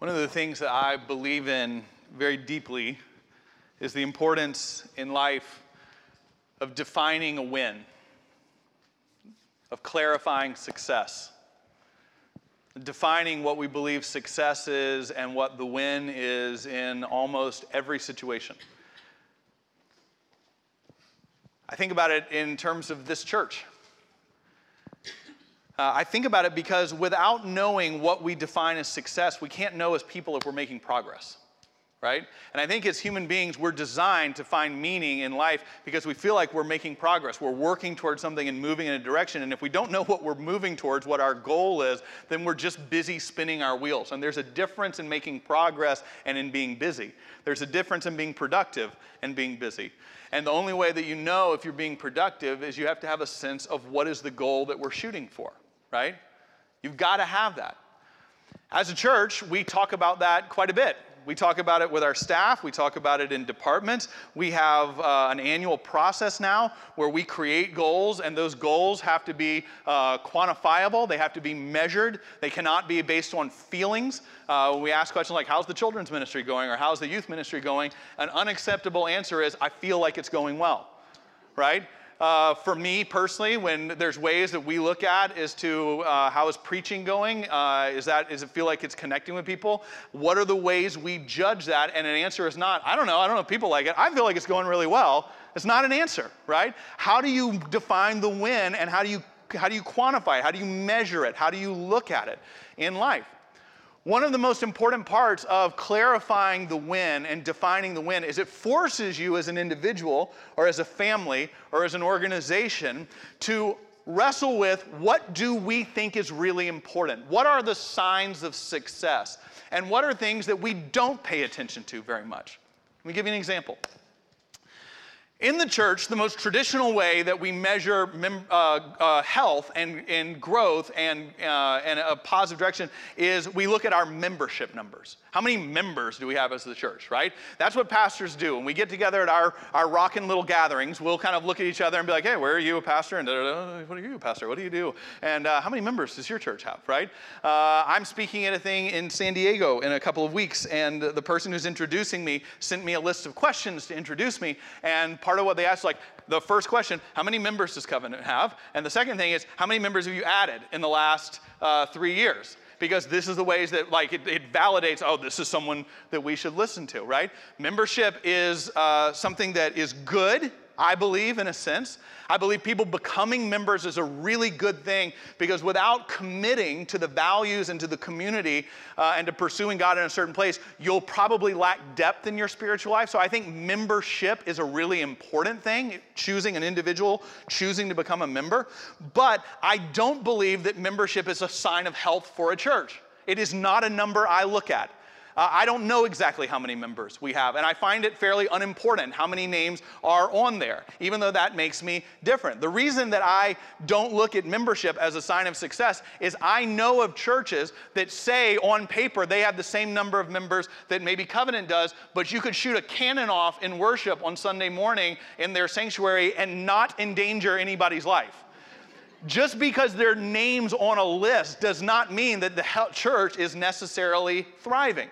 One of the things that I believe in very deeply is the importance in life of defining a win, of clarifying success, defining what we believe success is and what the win is in almost every situation. I think about it in terms of this church. Uh, I think about it because without knowing what we define as success, we can't know as people if we're making progress, right? And I think as human beings, we're designed to find meaning in life because we feel like we're making progress. We're working towards something and moving in a direction. And if we don't know what we're moving towards, what our goal is, then we're just busy spinning our wheels. And there's a difference in making progress and in being busy. There's a difference in being productive and being busy. And the only way that you know if you're being productive is you have to have a sense of what is the goal that we're shooting for right? You've got to have that. As a church, we talk about that quite a bit. We talk about it with our staff. We talk about it in departments. We have uh, an annual process now where we create goals, and those goals have to be uh, quantifiable. They have to be measured. They cannot be based on feelings. Uh, we ask questions like, How's the children's ministry going? or How's the youth ministry going? An unacceptable answer is, I feel like it's going well, right? Uh, for me personally, when there's ways that we look at as to uh, how is preaching going, uh, is that does it feel like it's connecting with people? What are the ways we judge that? And an answer is not. I don't know. I don't know if people like it. I feel like it's going really well. It's not an answer, right? How do you define the win, and how do you how do you quantify it? How do you measure it? How do you look at it in life? One of the most important parts of clarifying the win and defining the win is it forces you as an individual or as a family or as an organization to wrestle with what do we think is really important? What are the signs of success? And what are things that we don't pay attention to very much? Let me give you an example. In the church, the most traditional way that we measure mem- uh, uh, health and, and growth and, uh, and a positive direction is we look at our membership numbers. How many members do we have as the church, right? That's what pastors do. When we get together at our, our rockin' little gatherings, we'll kind of look at each other and be like, hey, where are you, a pastor? And what are you, a pastor? What do you do? And uh, how many members does your church have, right? Uh, I'm speaking at a thing in San Diego in a couple of weeks, and the person who's introducing me sent me a list of questions to introduce me. And part of what they asked, like, the first question, how many members does Covenant have? And the second thing is, how many members have you added in the last uh, three years? Because this is the ways that, like, it, it, validates, oh, this is someone that we should listen to, right? Membership is uh, something that is good I believe, in a sense. I believe people becoming members is a really good thing because without committing to the values and to the community uh, and to pursuing God in a certain place, you'll probably lack depth in your spiritual life. So I think membership is a really important thing, choosing an individual, choosing to become a member. But I don't believe that membership is a sign of health for a church. It is not a number I look at. Uh, I don't know exactly how many members we have, and I find it fairly unimportant how many names are on there, even though that makes me different. The reason that I don't look at membership as a sign of success is I know of churches that say on paper they have the same number of members that maybe Covenant does, but you could shoot a cannon off in worship on Sunday morning in their sanctuary and not endanger anybody's life just because their name's on a list does not mean that the church is necessarily thriving.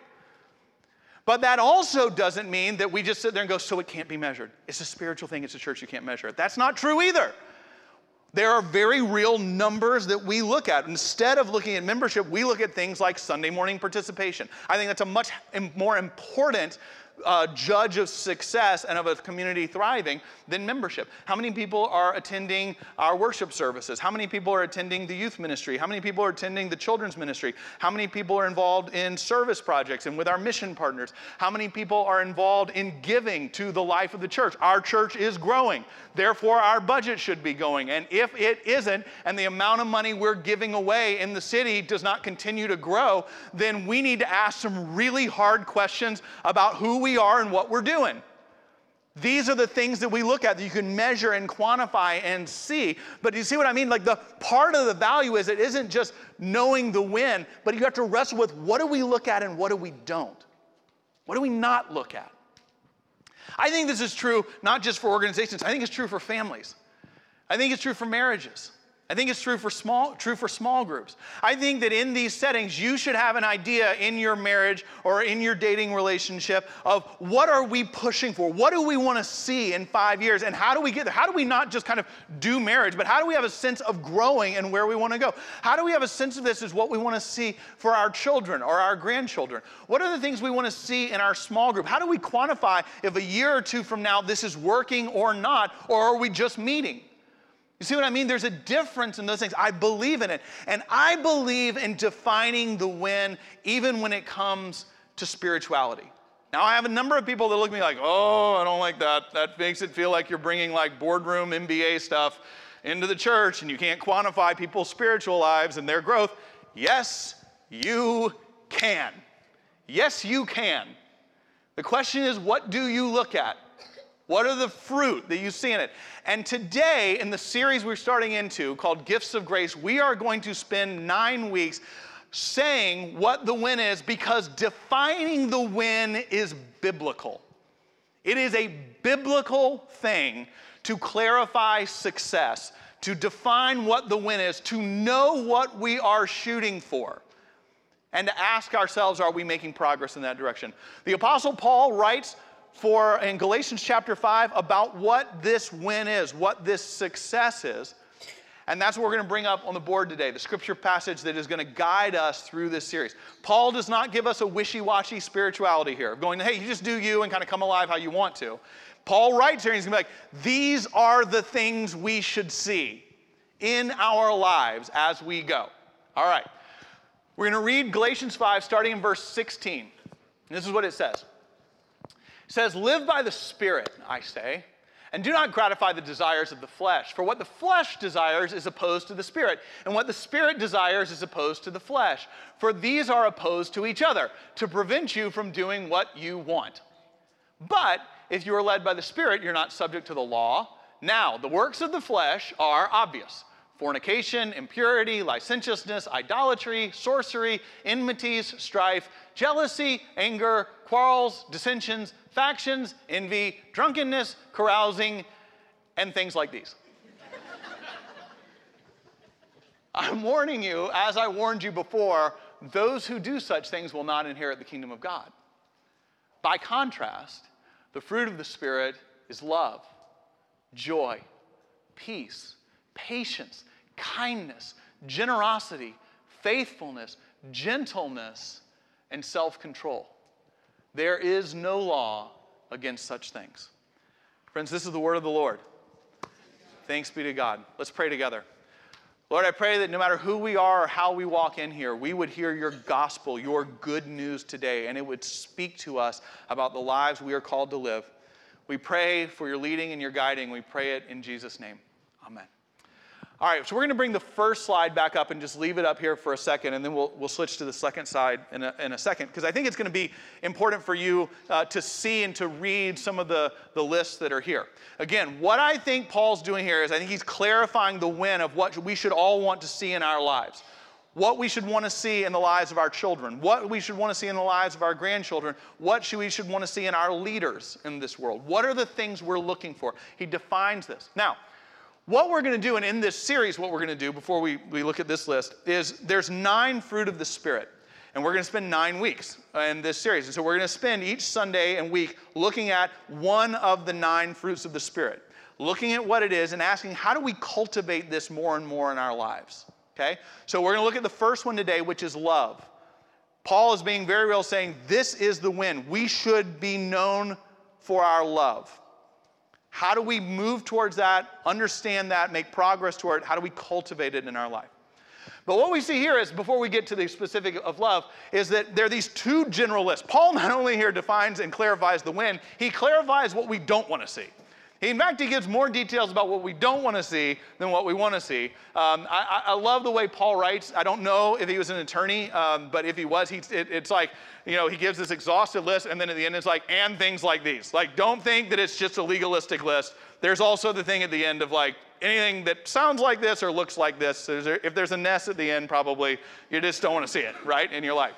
But that also doesn't mean that we just sit there and go, so it can't be measured. It's a spiritual thing, it's a church, you can't measure it. That's not true either. There are very real numbers that we look at. Instead of looking at membership, we look at things like Sunday morning participation. I think that's a much more important uh, judge of success and of a community thriving than membership. How many people are attending our worship services? How many people are attending the youth ministry? How many people are attending the children's ministry? How many people are involved in service projects and with our mission partners? How many people are involved in giving to the life of the church? Our church is growing. Therefore, our budget should be going. And if it isn't, and the amount of money we're giving away in the city does not continue to grow, then we need to ask some really hard questions about who we we are and what we're doing. These are the things that we look at that you can measure and quantify and see. But you see what I mean? Like the part of the value is it isn't just knowing the win, but you have to wrestle with what do we look at and what do we don't? What do we not look at? I think this is true not just for organizations, I think it's true for families. I think it's true for marriages. I think it's true for small, true for small groups. I think that in these settings, you should have an idea in your marriage or in your dating relationship of what are we pushing for? What do we want to see in five years? And how do we get there? How do we not just kind of do marriage, but how do we have a sense of growing and where we want to go? How do we have a sense of this is what we want to see for our children or our grandchildren? What are the things we want to see in our small group? How do we quantify if a year or two from now this is working or not, or are we just meeting? You see what I mean? There's a difference in those things. I believe in it. And I believe in defining the win even when it comes to spirituality. Now, I have a number of people that look at me like, oh, I don't like that. That makes it feel like you're bringing like boardroom MBA stuff into the church and you can't quantify people's spiritual lives and their growth. Yes, you can. Yes, you can. The question is, what do you look at? What are the fruit that you see in it? And today, in the series we're starting into called Gifts of Grace, we are going to spend nine weeks saying what the win is because defining the win is biblical. It is a biblical thing to clarify success, to define what the win is, to know what we are shooting for, and to ask ourselves, are we making progress in that direction? The Apostle Paul writes for in Galatians chapter 5 about what this win is, what this success is. And that's what we're going to bring up on the board today, the scripture passage that is going to guide us through this series. Paul does not give us a wishy washy spirituality here, going, hey, you just do you and kind of come alive how you want to. Paul writes here, and he's going to be like, these are the things we should see in our lives as we go. All right. We're going to read Galatians 5, starting in verse 16. And this is what it says says, Live by the Spirit, I say, and do not gratify the desires of the flesh. For what the flesh desires is opposed to the Spirit, and what the Spirit desires is opposed to the flesh. For these are opposed to each other, to prevent you from doing what you want. But if you are led by the Spirit, you're not subject to the law. Now, the works of the flesh are obvious fornication, impurity, licentiousness, idolatry, sorcery, enmities, strife, jealousy, anger, quarrels, dissensions factions, envy, drunkenness, carousing, and things like these. I'm warning you, as I warned you before, those who do such things will not inherit the kingdom of God. By contrast, the fruit of the Spirit is love, joy, peace, patience, kindness, generosity, faithfulness, gentleness, and self control. There is no law against such things. Friends, this is the word of the Lord. Thanks be to God. Let's pray together. Lord, I pray that no matter who we are or how we walk in here, we would hear your gospel, your good news today, and it would speak to us about the lives we are called to live. We pray for your leading and your guiding. We pray it in Jesus' name. Amen. All right, so we're going to bring the first slide back up and just leave it up here for a second, and then we'll, we'll switch to the second side in a, in a second, because I think it's going to be important for you uh, to see and to read some of the, the lists that are here. Again, what I think Paul's doing here is I think he's clarifying the win of what we should all want to see in our lives. What we should want to see in the lives of our children, what we should want to see in the lives of our grandchildren, what should we should want to see in our leaders in this world. What are the things we're looking for? He defines this. Now, what we're going to do, and in this series, what we're going to do before we, we look at this list, is there's nine fruit of the Spirit. And we're going to spend nine weeks in this series. And so we're going to spend each Sunday and week looking at one of the nine fruits of the Spirit, looking at what it is and asking, how do we cultivate this more and more in our lives? Okay? So we're going to look at the first one today, which is love. Paul is being very real, saying, This is the win. We should be known for our love. How do we move towards that, understand that, make progress toward it? How do we cultivate it in our life? But what we see here is, before we get to the specific of love, is that there are these two general lists. Paul not only here defines and clarifies the win, he clarifies what we don't want to see. In fact, he gives more details about what we don't want to see than what we want to see. Um, I, I, love the way Paul writes. I don't know if he was an attorney, um, but if he was, he, it, it's like, you know, he gives this exhaustive list, and then at the end it's like, and things like these. Like, don't think that it's just a legalistic list. There's also the thing at the end of like, anything that sounds like this or looks like this. If there's a nest at the end, probably you just don't want to see it, right, in your life.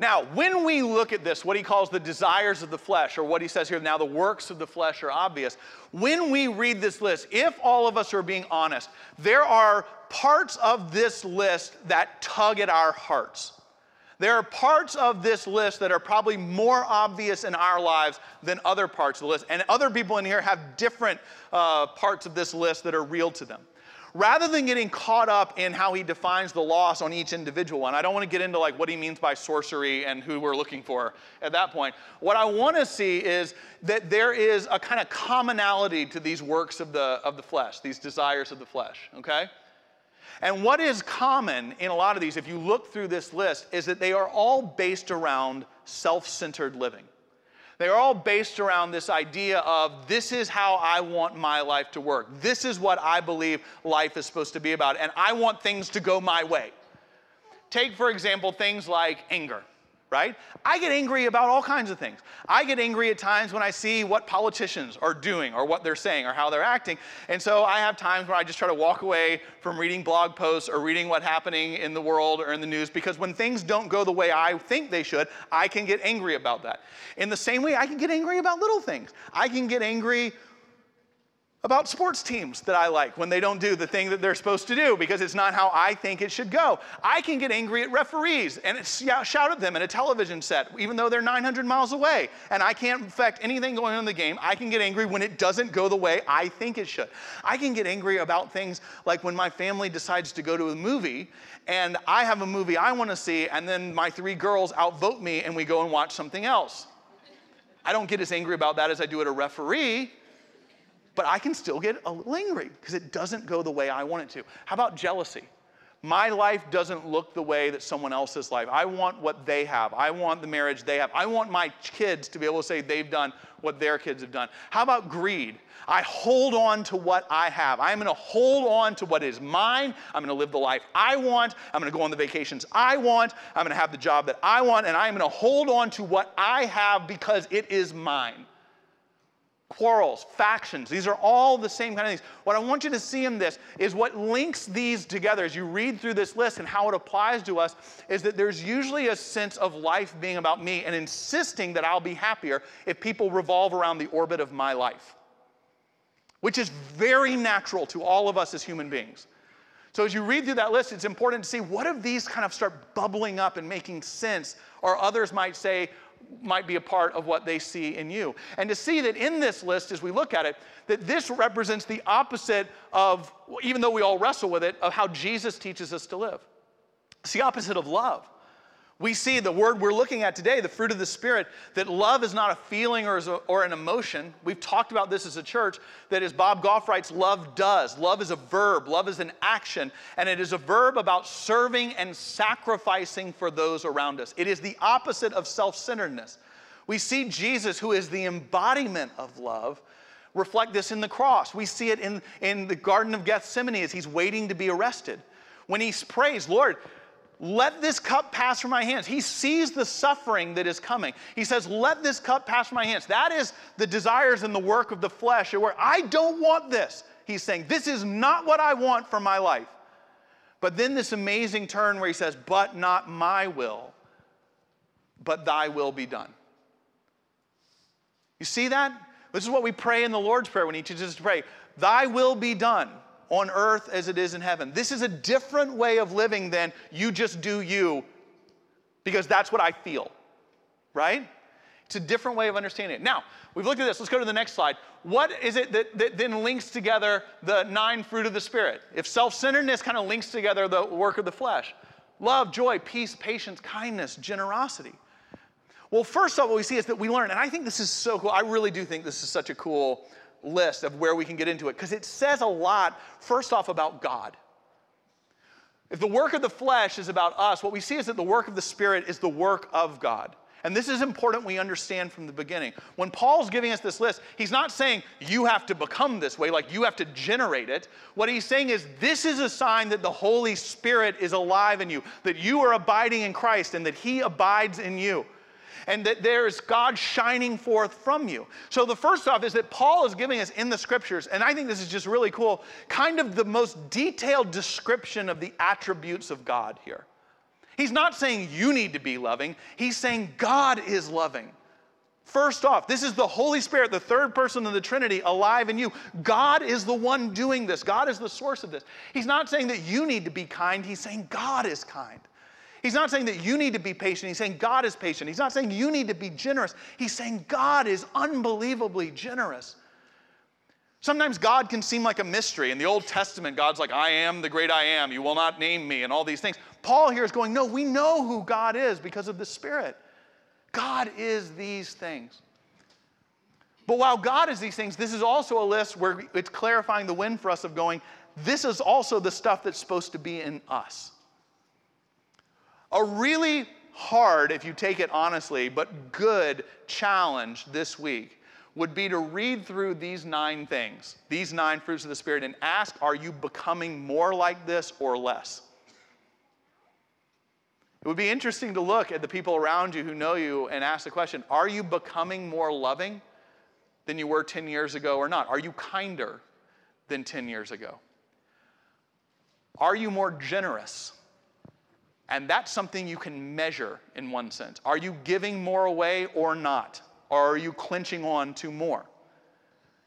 Now, when we look at this, what he calls the desires of the flesh, or what he says here, now the works of the flesh are obvious. When we read this list, if all of us are being honest, there are parts of this list that tug at our hearts. There are parts of this list that are probably more obvious in our lives than other parts of the list. And other people in here have different uh, parts of this list that are real to them rather than getting caught up in how he defines the loss on each individual one, I don't want to get into like what he means by sorcery and who we're looking for at that point. What I want to see is that there is a kind of commonality to these works of the, of the flesh, these desires of the flesh, okay? And what is common in a lot of these, if you look through this list, is that they are all based around self centered living. They're all based around this idea of this is how I want my life to work. This is what I believe life is supposed to be about, and I want things to go my way. Take, for example, things like anger right? I get angry about all kinds of things. I get angry at times when I see what politicians are doing or what they're saying or how they're acting. And so I have times where I just try to walk away from reading blog posts or reading what's happening in the world or in the news because when things don't go the way I think they should, I can get angry about that. In the same way, I can get angry about little things. I can get angry about sports teams that I like when they don't do the thing that they're supposed to do because it's not how I think it should go. I can get angry at referees and shout at them in a television set, even though they're 900 miles away, and I can't affect anything going on in the game. I can get angry when it doesn't go the way I think it should. I can get angry about things like when my family decides to go to a movie and I have a movie I want to see, and then my three girls outvote me and we go and watch something else. I don't get as angry about that as I do at a referee but I can still get a little angry because it doesn't go the way I want it to. How about jealousy? My life doesn't look the way that someone else's life. I want what they have. I want the marriage they have. I want my kids to be able to say they've done what their kids have done. How about greed? I hold on to what I have. I'm going to hold on to what is mine. I'm going to live the life I want. I'm going to go on the vacations I want. I'm going to have the job that I want. And I'm going to hold on to what I have because it is mine quarrels, factions. These are all the same kind of things. What I want you to see in this is what links these together as you read through this list and how it applies to us is that there's usually a sense of life being about me and insisting that I'll be happier if people revolve around the orbit of my life, which is very natural to all of us as human beings. So as you read through that list, it's important to see what of these kind of start bubbling up and making sense, or others might say, might be a part of what they see in you. And to see that in this list, as we look at it, that this represents the opposite of, even though we all wrestle with it, of how Jesus teaches us to live. It's the opposite of love. We see the word we're looking at today, the fruit of the Spirit, that love is not a feeling or, a, or an emotion. We've talked about this as a church, that as Bob Goff writes, love does. Love is a verb, love is an action, and it is a verb about serving and sacrificing for those around us. It is the opposite of self centeredness. We see Jesus, who is the embodiment of love, reflect this in the cross. We see it in, in the Garden of Gethsemane as he's waiting to be arrested. When he prays, Lord, let this cup pass from my hands. He sees the suffering that is coming. He says, Let this cup pass from my hands. That is the desires and the work of the flesh, where I don't want this. He's saying, This is not what I want for my life. But then this amazing turn where he says, But not my will, but thy will be done. You see that? This is what we pray in the Lord's Prayer when he teaches us to pray, Thy will be done on earth as it is in heaven. This is a different way of living than you just do you because that's what I feel, right? It's a different way of understanding it. Now, we've looked at this. Let's go to the next slide. What is it that, that then links together the nine fruit of the Spirit? If self centeredness kind of links together the work of the flesh love, joy, peace, patience, kindness, generosity. Well, first off, what we see is that we learn, and I think this is so cool. I really do think this is such a cool list of where we can get into it because it says a lot, first off, about God. If the work of the flesh is about us, what we see is that the work of the Spirit is the work of God. And this is important we understand from the beginning. When Paul's giving us this list, he's not saying you have to become this way, like you have to generate it. What he's saying is this is a sign that the Holy Spirit is alive in you, that you are abiding in Christ and that he abides in you and that there is God shining forth from you. So, the first off is that Paul is giving us in the scriptures, and I think this is just really cool, kind of the most detailed description of the attributes of God here. He's not saying you need to be loving, he's saying God is loving. First off, this is the Holy Spirit, the third person of the Trinity, alive in you. God is the one doing this. God is the source of this. He's not saying that you need to be kind, He's saying God is kind. He's not saying that you need to be patient, He's saying God is patient. He's not saying you need to be generous, He's saying God is unbelievably generous. Sometimes God can seem like a mystery. In the Old Testament, God's like, I am the great I am. You will not name me, and all these things. Paul here is going, No, we know who God is because of the Spirit. God is these things. But while God is these things, this is also a list where it's clarifying the win for us of going, this is also the stuff that's supposed to be in us. A really hard, if you take it honestly, but good challenge this week would be to read through these nine things, these nine fruits of the Spirit, and ask, are you becoming more like this or less? It would be interesting to look at the people around you who know you and ask the question Are you becoming more loving than you were 10 years ago or not? Are you kinder than 10 years ago? Are you more generous? And that's something you can measure in one sense. Are you giving more away or not? Or are you clenching on to more?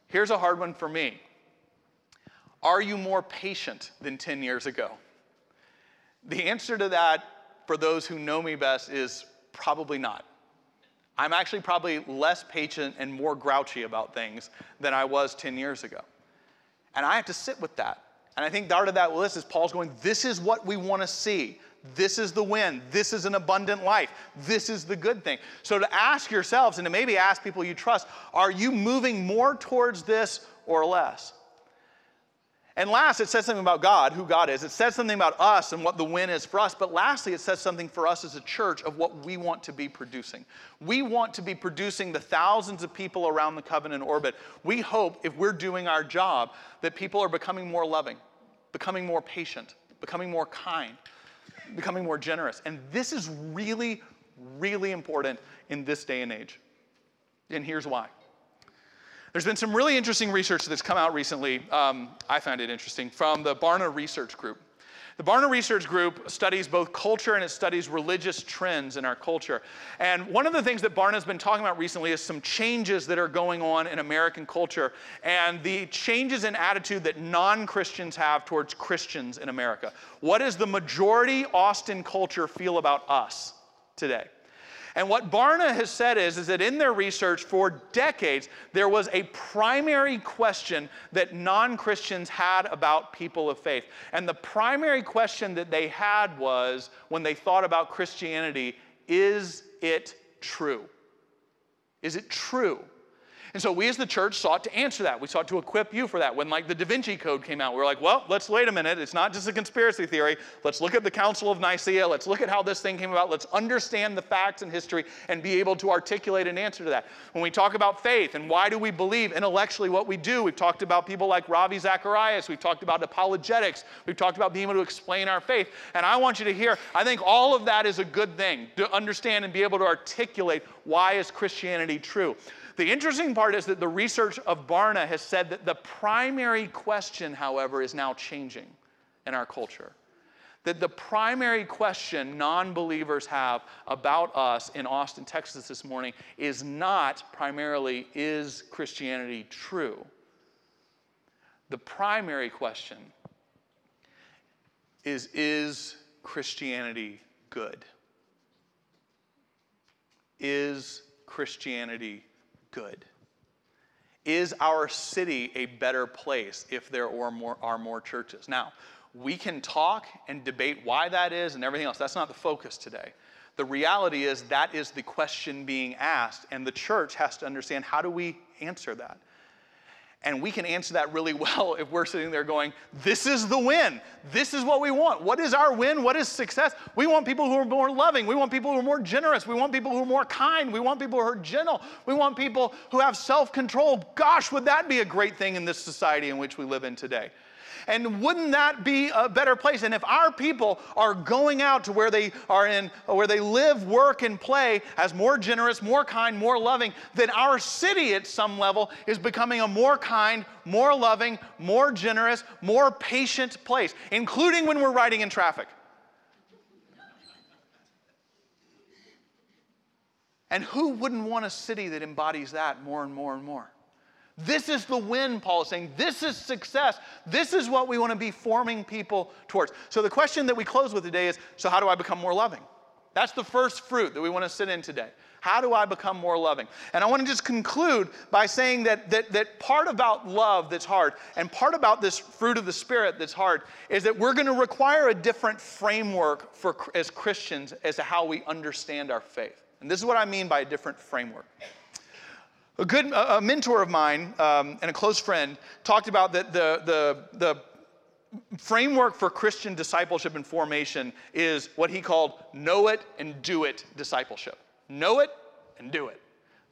Here's a hard one for me Are you more patient than 10 years ago? The answer to that for those who know me best is probably not. I'm actually probably less patient and more grouchy about things than I was 10 years ago. And I have to sit with that. And I think part of that list is Paul's going, this is what we want to see. This is the win. This is an abundant life. This is the good thing. So to ask yourselves and to maybe ask people you trust, are you moving more towards this or less? And last, it says something about God, who God is. It says something about us and what the win is for us. But lastly, it says something for us as a church of what we want to be producing. We want to be producing the thousands of people around the covenant orbit. We hope, if we're doing our job, that people are becoming more loving, becoming more patient, becoming more kind, becoming more generous. And this is really, really important in this day and age. And here's why. There's been some really interesting research that's come out recently. Um, I found it interesting from the Barna Research Group. The Barna Research Group studies both culture and it studies religious trends in our culture. And one of the things that Barna has been talking about recently is some changes that are going on in American culture and the changes in attitude that non Christians have towards Christians in America. What does the majority Austin culture feel about us today? And what Barna has said is, is that in their research for decades, there was a primary question that non Christians had about people of faith. And the primary question that they had was when they thought about Christianity is it true? Is it true? And so we as the church sought to answer that. We sought to equip you for that. When like the Da Vinci Code came out, we were like, well, let's wait a minute. It's not just a conspiracy theory. Let's look at the Council of Nicaea. Let's look at how this thing came about. Let's understand the facts and history and be able to articulate an answer to that. When we talk about faith and why do we believe intellectually what we do, we've talked about people like Ravi Zacharias. We've talked about apologetics. We've talked about being able to explain our faith. And I want you to hear, I think all of that is a good thing to understand and be able to articulate why is Christianity true. The interesting part is that the research of Barna has said that the primary question, however, is now changing in our culture. That the primary question non believers have about us in Austin, Texas this morning is not primarily, is Christianity true? The primary question is, is Christianity good? Is Christianity good? Is our city a better place if there are more, are more churches? Now, we can talk and debate why that is and everything else. That's not the focus today. The reality is that is the question being asked, and the church has to understand how do we answer that? And we can answer that really well if we're sitting there going, This is the win. This is what we want. What is our win? What is success? We want people who are more loving. We want people who are more generous. We want people who are more kind. We want people who are gentle. We want people who have self control. Gosh, would that be a great thing in this society in which we live in today? And wouldn't that be a better place? And if our people are going out to where they are in, where they live, work, and play as more generous, more kind, more loving, then our city at some level is becoming a more kind, more loving, more generous, more patient place, including when we're riding in traffic. And who wouldn't want a city that embodies that more and more and more? This is the win, Paul is saying. This is success. This is what we want to be forming people towards. So, the question that we close with today is so, how do I become more loving? That's the first fruit that we want to sit in today. How do I become more loving? And I want to just conclude by saying that, that, that part about love that's hard and part about this fruit of the Spirit that's hard is that we're going to require a different framework for, as Christians as to how we understand our faith. And this is what I mean by a different framework. A good a mentor of mine um, and a close friend talked about that the, the, the framework for Christian discipleship and formation is what he called know it and do it discipleship. Know it and do it.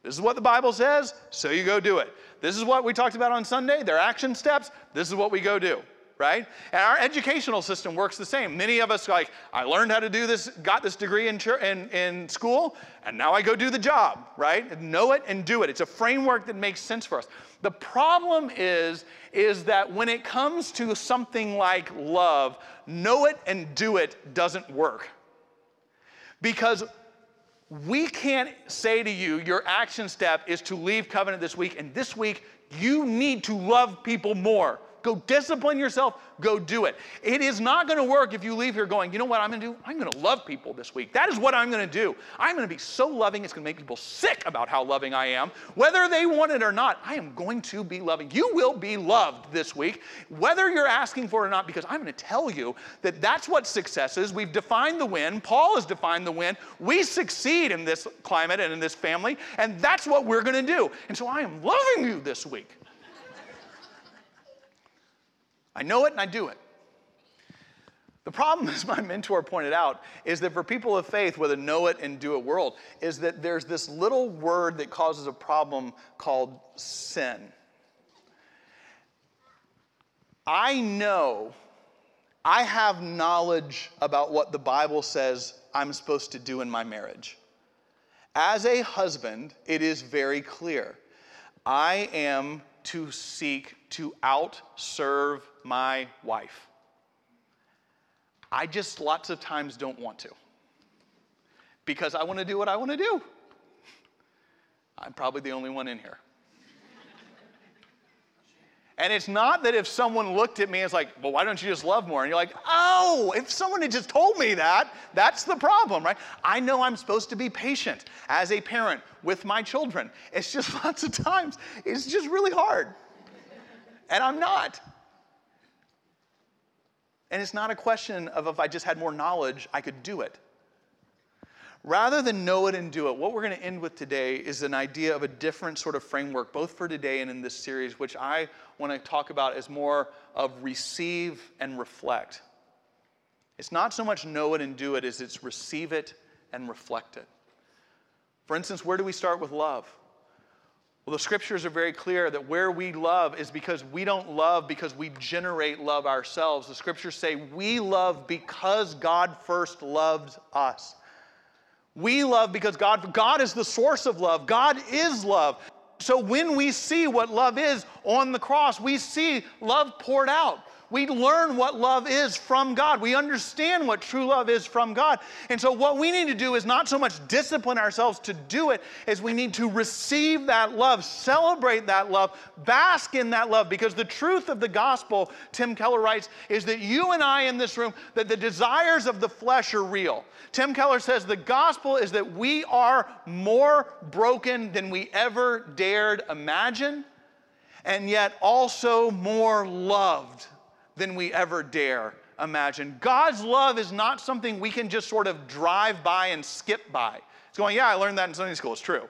This is what the Bible says, so you go do it. This is what we talked about on Sunday, their action steps. This is what we go do right? And our educational system works the same. Many of us, like, I learned how to do this, got this degree in, in, in school, and now I go do the job, right? Know it and do it. It's a framework that makes sense for us. The problem is, is that when it comes to something like love, know it and do it doesn't work. Because we can't say to you, your action step is to leave covenant this week, and this week you need to love people more. Go discipline yourself. Go do it. It is not going to work if you leave here going, you know what I'm going to do? I'm going to love people this week. That is what I'm going to do. I'm going to be so loving, it's going to make people sick about how loving I am. Whether they want it or not, I am going to be loving. You will be loved this week, whether you're asking for it or not, because I'm going to tell you that that's what success is. We've defined the win. Paul has defined the win. We succeed in this climate and in this family, and that's what we're going to do. And so I am loving you this week. I know it and I do it. The problem, as my mentor pointed out, is that for people of faith with a know it and do it world, is that there's this little word that causes a problem called sin. I know, I have knowledge about what the Bible says I'm supposed to do in my marriage. As a husband, it is very clear. I am to seek to outserve my wife. I just lots of times don't want to because I want to do what I want to do. I'm probably the only one in here. And it's not that if someone looked at me and was like, well, why don't you just love more? And you're like, oh, if someone had just told me that, that's the problem, right? I know I'm supposed to be patient as a parent with my children. It's just lots of times, it's just really hard. And I'm not. And it's not a question of if I just had more knowledge, I could do it. Rather than know it and do it, what we're going to end with today is an idea of a different sort of framework, both for today and in this series, which I want to talk about as more of receive and reflect. It's not so much know it and do it as it's receive it and reflect it. For instance, where do we start with love? Well, the scriptures are very clear that where we love is because we don't love because we generate love ourselves. The scriptures say we love because God first loved us. We love because God, God is the source of love. God is love. So when we see what love is on the cross, we see love poured out. We learn what love is from God. We understand what true love is from God. And so, what we need to do is not so much discipline ourselves to do it, as we need to receive that love, celebrate that love, bask in that love. Because the truth of the gospel, Tim Keller writes, is that you and I in this room, that the desires of the flesh are real. Tim Keller says the gospel is that we are more broken than we ever dared imagine, and yet also more loved than we ever dare imagine. God's love is not something we can just sort of drive by and skip by. It's going, yeah, I learned that in Sunday school. It's true.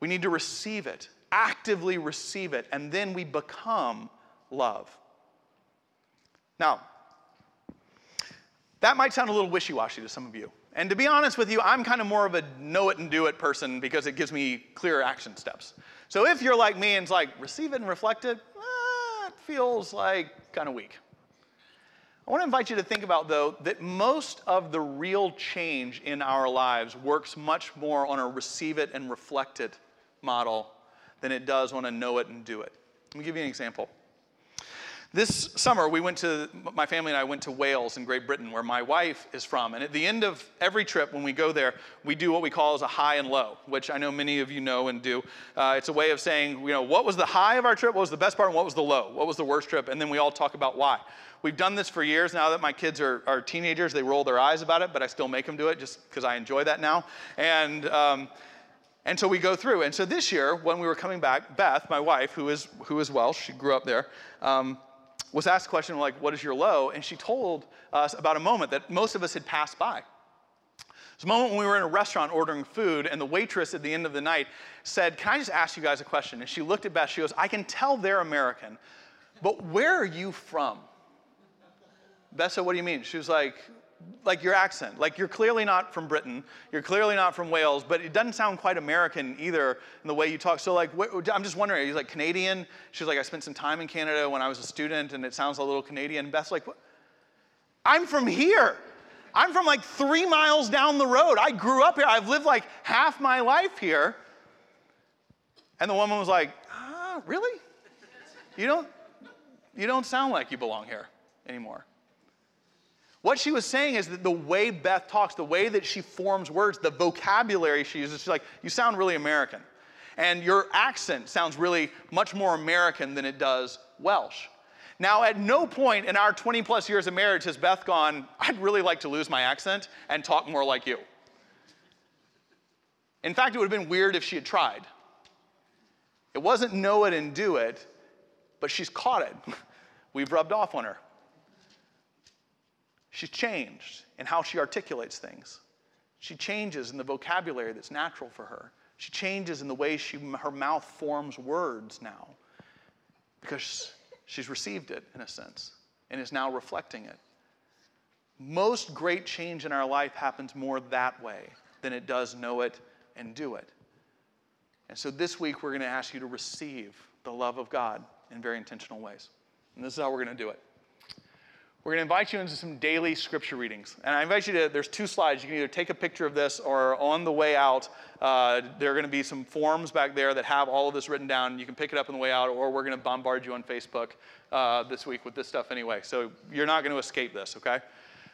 We need to receive it, actively receive it, and then we become love. Now, that might sound a little wishy washy to some of you. And to be honest with you, I'm kind of more of a know it and do it person because it gives me clear action steps. So if you're like me and it's like, receive it and reflect it, eh, feels like kind of weak. I want to invite you to think about, though, that most of the real change in our lives works much more on a receive it and reflect it model than it does on a know it and do it. Let me give you an example. This summer, we went to, my family and I went to Wales in Great Britain, where my wife is from. And at the end of every trip, when we go there, we do what we call as a high and low, which I know many of you know and do. Uh, it's a way of saying, you know, what was the high of our trip, what was the best part, and what was the low, what was the worst trip, and then we all talk about why. We've done this for years now that my kids are, are teenagers. They roll their eyes about it, but I still make them do it just because I enjoy that now. And, um, and so we go through. And so this year, when we were coming back, Beth, my wife, who is, who is Welsh, she grew up there, um, was asked a question like, What is your low? And she told us about a moment that most of us had passed by. It's a moment when we were in a restaurant ordering food, and the waitress at the end of the night said, Can I just ask you guys a question? And she looked at Beth, she goes, I can tell they're American, but where are you from? Beth said, What do you mean? She was like, like your accent. Like you're clearly not from Britain, you're clearly not from Wales, but it doesn't sound quite American either in the way you talk. So like, I'm just wondering, are you like Canadian? She's like, I spent some time in Canada when I was a student, and it sounds a little Canadian. Beth's like, what? I'm from here. I'm from like three miles down the road. I grew up here. I've lived like half my life here. And the woman was like, ah, really? You don't, you don't sound like you belong here anymore. What she was saying is that the way Beth talks, the way that she forms words, the vocabulary she uses, she's like, you sound really American. And your accent sounds really much more American than it does Welsh. Now, at no point in our 20 plus years of marriage has Beth gone, I'd really like to lose my accent and talk more like you. In fact, it would have been weird if she had tried. It wasn't know it and do it, but she's caught it. We've rubbed off on her. She's changed in how she articulates things. She changes in the vocabulary that's natural for her. She changes in the way she, her mouth forms words now because she's received it in a sense and is now reflecting it. Most great change in our life happens more that way than it does know it and do it. And so this week, we're going to ask you to receive the love of God in very intentional ways. And this is how we're going to do it. We're going to invite you into some daily scripture readings. And I invite you to, there's two slides. You can either take a picture of this or on the way out, uh, there are going to be some forms back there that have all of this written down. You can pick it up on the way out, or we're going to bombard you on Facebook uh, this week with this stuff anyway. So you're not going to escape this, okay?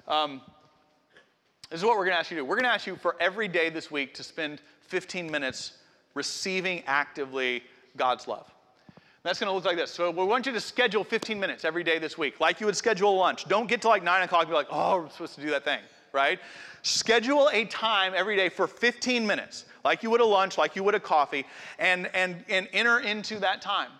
Um, this is what we're going to ask you to do. We're going to ask you for every day this week to spend 15 minutes receiving actively God's love. That's going to look like this. So we want you to schedule 15 minutes every day this week, like you would schedule lunch. Don't get to like 9 o'clock and be like, oh, I'm supposed to do that thing, right? Schedule a time every day for 15 minutes, like you would a lunch, like you would a coffee, and, and, and enter into that time.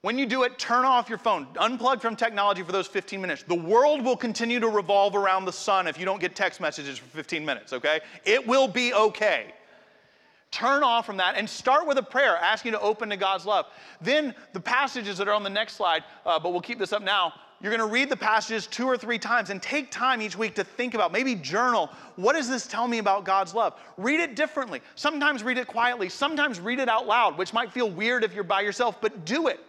When you do it, turn off your phone. Unplug from technology for those 15 minutes. The world will continue to revolve around the sun if you don't get text messages for 15 minutes, okay? It will be okay. Turn off from that and start with a prayer, asking to open to God's love. Then the passages that are on the next slide, uh, but we'll keep this up now. You're going to read the passages two or three times and take time each week to think about, maybe journal, what does this tell me about God's love? Read it differently. Sometimes read it quietly, sometimes read it out loud, which might feel weird if you're by yourself, but do it.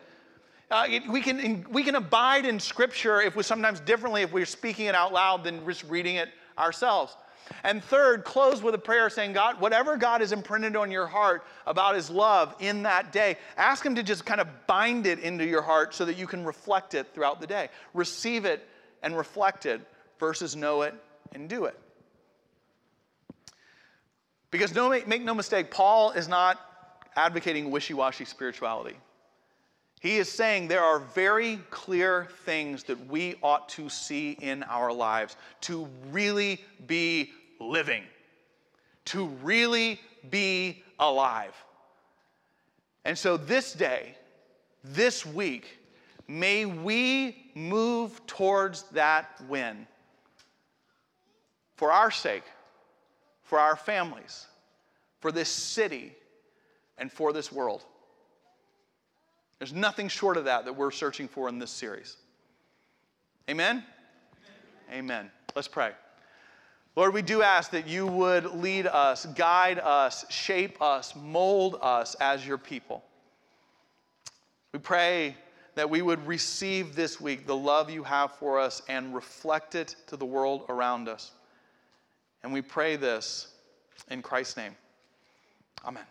Uh, it, we, can, we can abide in Scripture if we sometimes differently if we're speaking it out loud than just reading it ourselves. And third, close with a prayer saying, God, whatever God has imprinted on your heart about his love in that day, ask him to just kind of bind it into your heart so that you can reflect it throughout the day. Receive it and reflect it versus know it and do it. Because no, make no mistake, Paul is not advocating wishy washy spirituality. He is saying there are very clear things that we ought to see in our lives to really be living, to really be alive. And so this day, this week, may we move towards that win for our sake, for our families, for this city, and for this world. There's nothing short of that that we're searching for in this series. Amen? Amen. Amen. Let's pray. Lord, we do ask that you would lead us, guide us, shape us, mold us as your people. We pray that we would receive this week the love you have for us and reflect it to the world around us. And we pray this in Christ's name. Amen.